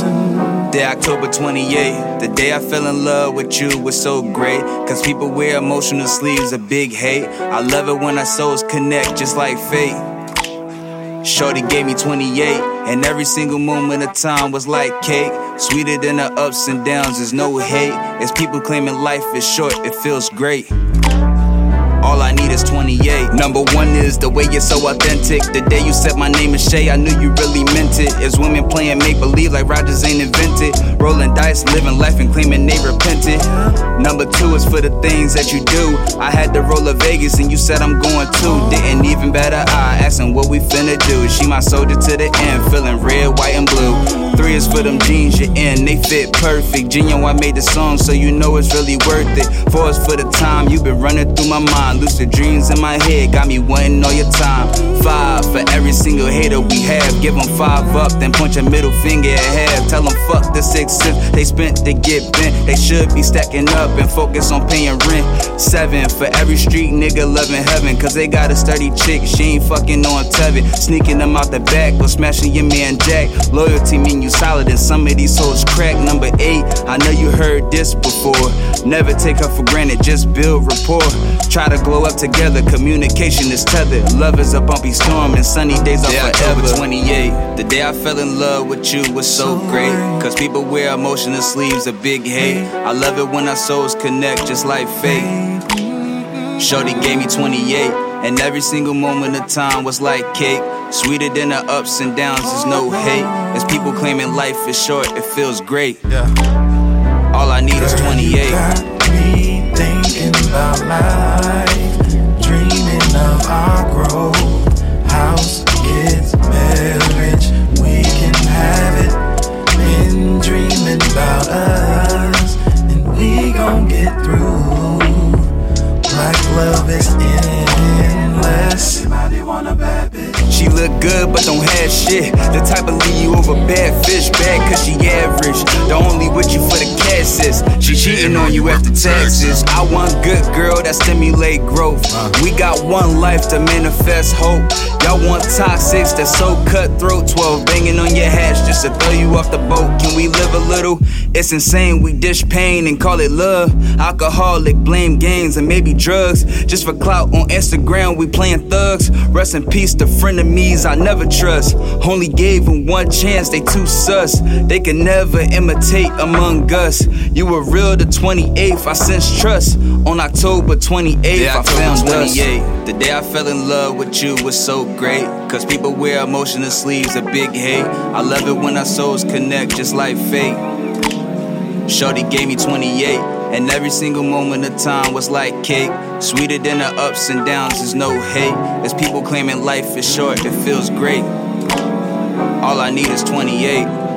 Day October 28th, the day I fell in love with you was so great. Cause people wear emotional sleeves of big hate. I love it when our souls connect just like fate. Shorty gave me 28, and every single moment of time was like cake. Sweeter than the ups and downs, there's no hate. As people claiming life is short, it feels great. All I need is 28. Number one is the way you're so authentic. The day you said my name is Shay, I knew you really meant it. As women playing make believe like Rogers ain't invented. Rolling dice, living life and claiming they repented. Number two is for the things that you do. I had to roll to Vegas and you said I'm going too. Didn't even better eye, asking what we finna do. She my soldier to the end, feeling red, white, and blue. Three is for them jeans you're in, they fit perfect. Genuine, I made the song, so you know it's really worth it. Four is for the time you've been running through my mind. Lucid dreams in my head, got me wanting all your time. Five for every single hater we have. Give them five up, then punch a middle finger at half. Tell them fuck the six cents they spent to get bent. They should be stacking up and focus on paying rent. Seven for every street nigga loving heaven, cause they got a sturdy chick, she ain't fucking on Tevin. Sneaking them out the back, but smashing your man Jack. Loyalty mean you solid, and some of these souls crack. Number eight, I know you heard this before. Never take her for granted, just build rapport. Try to glow up together, communication is tethered. Love is a bumpy storm, and sunny days are Day forever. October 28, the day I fell in love with you was so great. Cause people wear emotional sleeves of big hate. I love it when our souls connect just like fate. Shorty gave me 28, and every single moment of time was like cake. Sweeter than the ups and downs, there's no hate. As people claiming life is short, it feels great. All I need is 28. You Got me thinking about life, dreaming of our growth. House, kids, marriage, we can have it. Been dreaming about us, love is endless. Want a bad bitch. She look good, but don't have shit. The type of leave you over bad fish bad, cause she average. The only with you for the cash is she cheating on you after taxes. I want good girl that stimulate growth. We got one life to manifest hope. Y'all want toxics that so cutthroat. 12 banging on your hatch just to throw you off the boat. Can we live a little? It's insane. We dish pain and call it love. Alcoholic, blame games and maybe drugs. Just for clout on Instagram, we playing thugs. Rest in peace the friend to frenemies I never trust. Only gave them one chance, they too sus. They can never imitate among us. You were real the 28th, I sense trust. On October 28th, Day I October found us. 28th, The day I fell in love with you was so great. Cause people wear emotional sleeves of big hate. I love it when our souls connect just like fate. Shorty gave me 28, and every single moment of time was like cake. Sweeter than the ups and downs, there's no hate. As people claiming life is short, it feels great. All I need is 28.